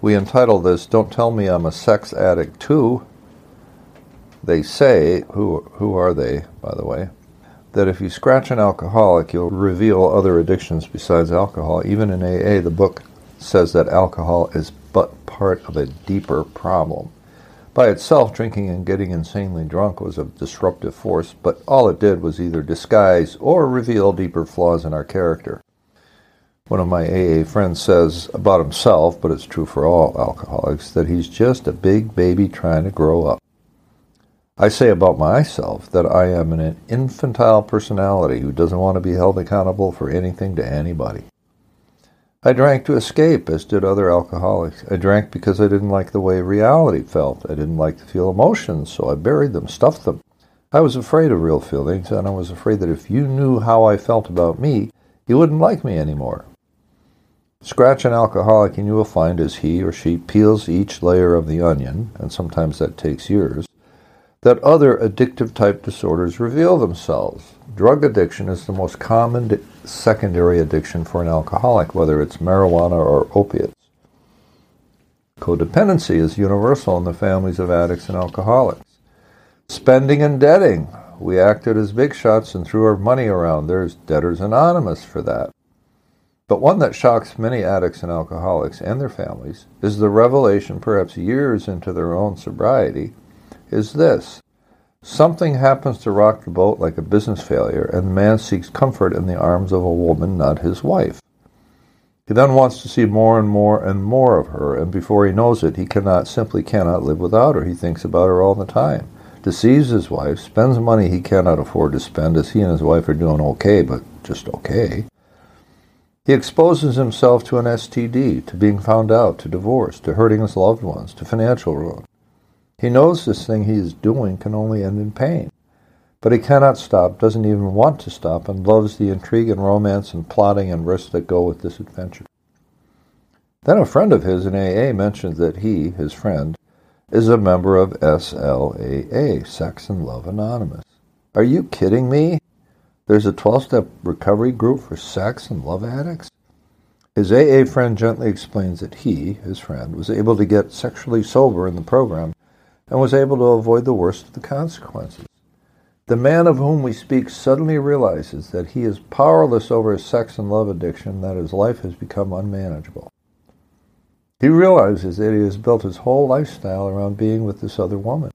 we entitle this Don't Tell Me I'm a Sex Addict Too. They say, who, who are they, by the way, that if you scratch an alcoholic, you'll reveal other addictions besides alcohol. Even in AA, the book says that alcohol is but part of a deeper problem. By itself, drinking and getting insanely drunk was a disruptive force, but all it did was either disguise or reveal deeper flaws in our character one of my AA friends says about himself, but it's true for all alcoholics, that he's just a big baby trying to grow up. I say about myself that I am an infantile personality who doesn't want to be held accountable for anything to anybody. I drank to escape, as did other alcoholics. I drank because I didn't like the way reality felt. I didn't like to feel emotions, so I buried them, stuffed them. I was afraid of real feelings, and I was afraid that if you knew how I felt about me, you wouldn't like me anymore. Scratch an alcoholic and you will find as he or she peels each layer of the onion, and sometimes that takes years, that other addictive type disorders reveal themselves. Drug addiction is the most common secondary addiction for an alcoholic, whether it's marijuana or opiates. Codependency is universal in the families of addicts and alcoholics. Spending and debting. We acted as big shots and threw our money around. There's Debtors Anonymous for that. But one that shocks many addicts and alcoholics and their families is the revelation, perhaps years into their own sobriety, is this. Something happens to rock the boat like a business failure, and the man seeks comfort in the arms of a woman not his wife. He then wants to see more and more and more of her, and before he knows it, he cannot simply cannot live without her. He thinks about her all the time. Deceives his wife, spends money he cannot afford to spend, as he and his wife are doing okay, but just okay. He exposes himself to an STD, to being found out, to divorce, to hurting his loved ones, to financial ruin. He knows this thing he is doing can only end in pain. But he cannot stop, doesn't even want to stop, and loves the intrigue and romance and plotting and risks that go with this adventure. Then a friend of his in AA mentioned that he, his friend, is a member of SLAA, Sex and Love Anonymous. Are you kidding me? There's a 12 step recovery group for sex and love addicts. His AA friend gently explains that he, his friend, was able to get sexually sober in the program and was able to avoid the worst of the consequences. The man of whom we speak suddenly realizes that he is powerless over his sex and love addiction, that his life has become unmanageable. He realizes that he has built his whole lifestyle around being with this other woman.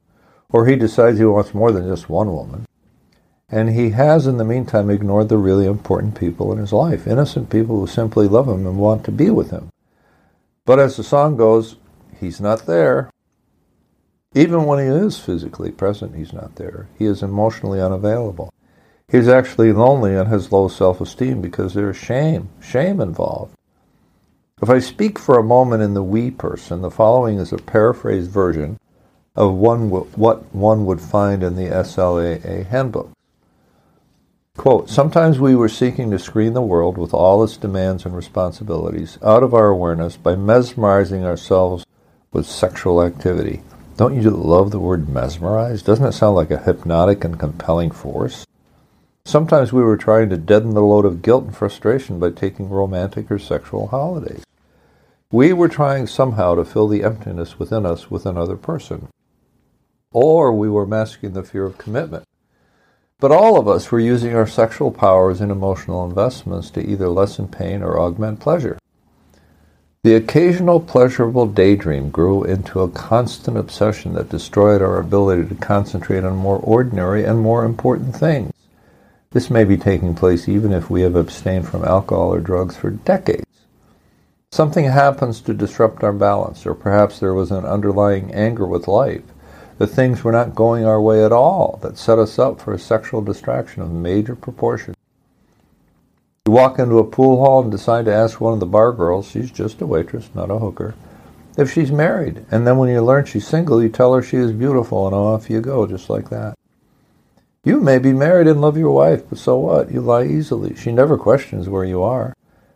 Or he decides he wants more than just one woman. And he has, in the meantime, ignored the really important people in his life, innocent people who simply love him and want to be with him. But as the song goes, he's not there. Even when he is physically present, he's not there. He is emotionally unavailable. He's actually lonely and has low self esteem because there is shame, shame involved. If I speak for a moment in the we person, the following is a paraphrased version of one, what one would find in the SLAA handbook. Quote, Sometimes we were seeking to screen the world with all its demands and responsibilities out of our awareness by mesmerizing ourselves with sexual activity. Don't you love the word mesmerize? Doesn't it sound like a hypnotic and compelling force? Sometimes we were trying to deaden the load of guilt and frustration by taking romantic or sexual holidays. We were trying somehow to fill the emptiness within us with another person. Or we were masking the fear of commitment but all of us were using our sexual powers and emotional investments to either lessen pain or augment pleasure. The occasional pleasurable daydream grew into a constant obsession that destroyed our ability to concentrate on more ordinary and more important things. This may be taking place even if we have abstained from alcohol or drugs for decades. Something happens to disrupt our balance, or perhaps there was an underlying anger with life that things were not going our way at all that set us up for a sexual distraction of major proportions. You walk into a pool hall and decide to ask one of the bar girls, she's just a waitress, not a hooker, if she's married. And then when you learn she's single, you tell her she is beautiful, and off you go, just like that. You may be married and love your wife, but so what? You lie easily. She never questions where you are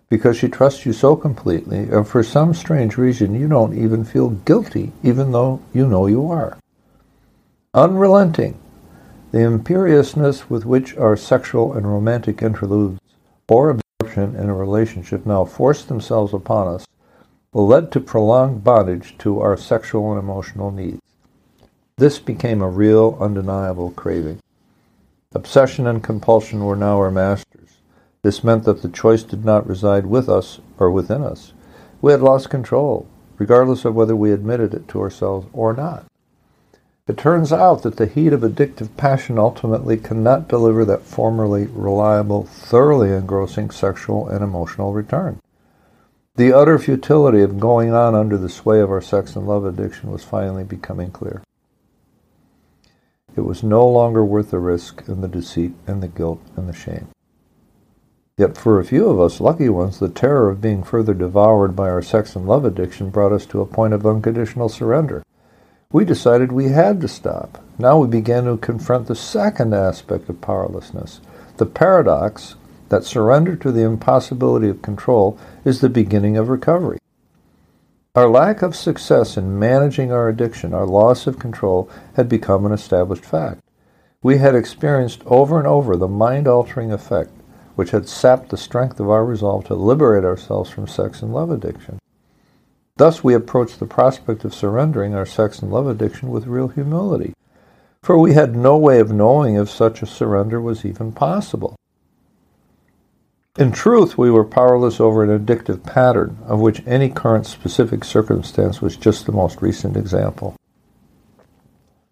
because she trusts you so completely, and for some strange reason, you don't even feel guilty, even though you know you are. Unrelenting, the imperiousness with which our sexual and romantic interludes or absorption in a relationship now force themselves upon us led to prolonged bondage to our sexual and emotional needs. This became a real, undeniable craving. Obsession and compulsion were now our masters. This meant that the choice did not reside with us or within us. We had lost control, regardless of whether we admitted it to ourselves or not. It turns out that the heat of addictive passion ultimately cannot deliver that formerly reliable, thoroughly engrossing sexual and emotional return. The utter futility of going on under the sway of our sex and love addiction was finally becoming clear. It was no longer worth the risk and the deceit and the guilt and the shame. Yet for a few of us lucky ones, the terror of being further devoured by our sex and love addiction brought us to a point of unconditional surrender. We decided we had to stop. Now we began to confront the second aspect of powerlessness the paradox that surrender to the impossibility of control is the beginning of recovery. Our lack of success in managing our addiction, our loss of control, had become an established fact. We had experienced over and over the mind altering effect which had sapped the strength of our resolve to liberate ourselves from sex and love addiction. Thus we approached the prospect of surrendering our sex and love addiction with real humility, for we had no way of knowing if such a surrender was even possible. In truth, we were powerless over an addictive pattern, of which any current specific circumstance was just the most recent example.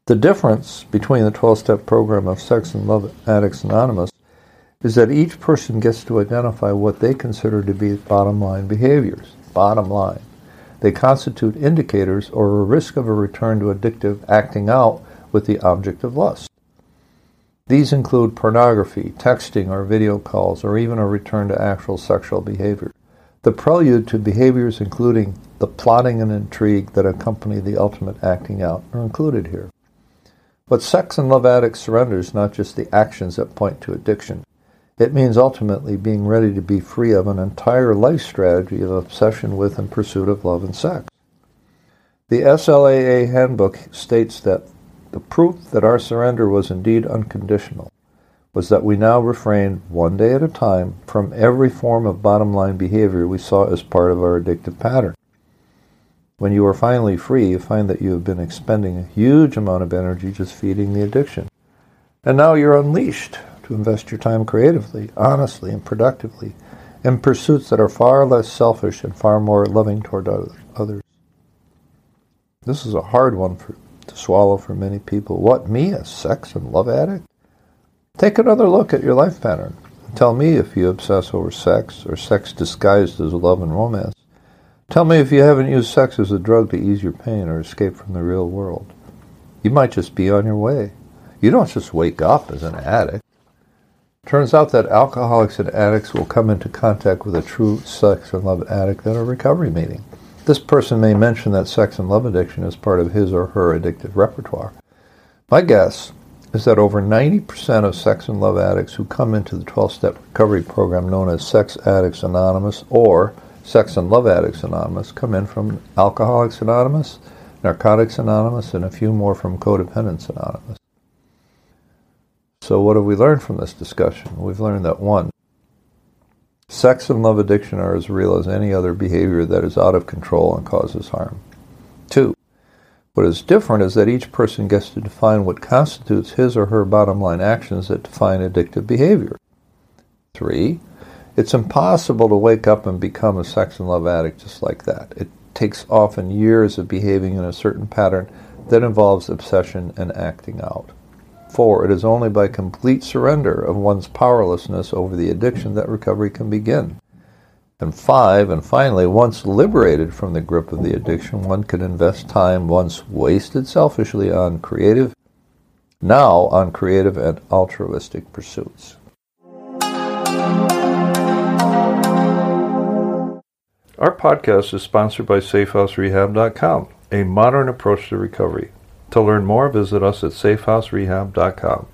The difference between the 12 step program of Sex and Love Addicts Anonymous is that each person gets to identify what they consider to be bottom line behaviors. Bottom line. They constitute indicators or a risk of a return to addictive acting out with the object of lust. These include pornography, texting or video calls, or even a return to actual sexual behavior. The prelude to behaviors including the plotting and intrigue that accompany the ultimate acting out are included here. But sex and love addicts surrender is not just the actions that point to addiction. It means ultimately being ready to be free of an entire life strategy of obsession with and pursuit of love and sex. The SLAA handbook states that the proof that our surrender was indeed unconditional was that we now refrained one day at a time from every form of bottom line behavior we saw as part of our addictive pattern. When you are finally free, you find that you have been expending a huge amount of energy just feeding the addiction. And now you're unleashed to invest your time creatively, honestly, and productively in pursuits that are far less selfish and far more loving toward others. This is a hard one for, to swallow for many people. What, me, a sex and love addict? Take another look at your life pattern. Tell me if you obsess over sex or sex disguised as love and romance. Tell me if you haven't used sex as a drug to ease your pain or escape from the real world. You might just be on your way. You don't just wake up as an addict. Turns out that alcoholics and addicts will come into contact with a true sex and love addict at a recovery meeting. This person may mention that sex and love addiction is part of his or her addictive repertoire. My guess is that over 90% of sex and love addicts who come into the 12 step recovery program known as Sex Addicts Anonymous or Sex and Love Addicts Anonymous come in from Alcoholics Anonymous, Narcotics Anonymous, and a few more from Codependence Anonymous. So, what have we learned from this discussion? We've learned that one, sex and love addiction are as real as any other behavior that is out of control and causes harm. Two, what is different is that each person gets to define what constitutes his or her bottom line actions that define addictive behavior. Three, It's impossible to wake up and become a sex and love addict just like that. It takes often years of behaving in a certain pattern that involves obsession and acting out. Four, it is only by complete surrender of one's powerlessness over the addiction that recovery can begin. And five, and finally, once liberated from the grip of the addiction, one can invest time once wasted selfishly on creative, now on creative and altruistic pursuits. Our podcast is sponsored by SafeHouseRehab.com, a modern approach to recovery. To learn more, visit us at SafeHouseRehab.com.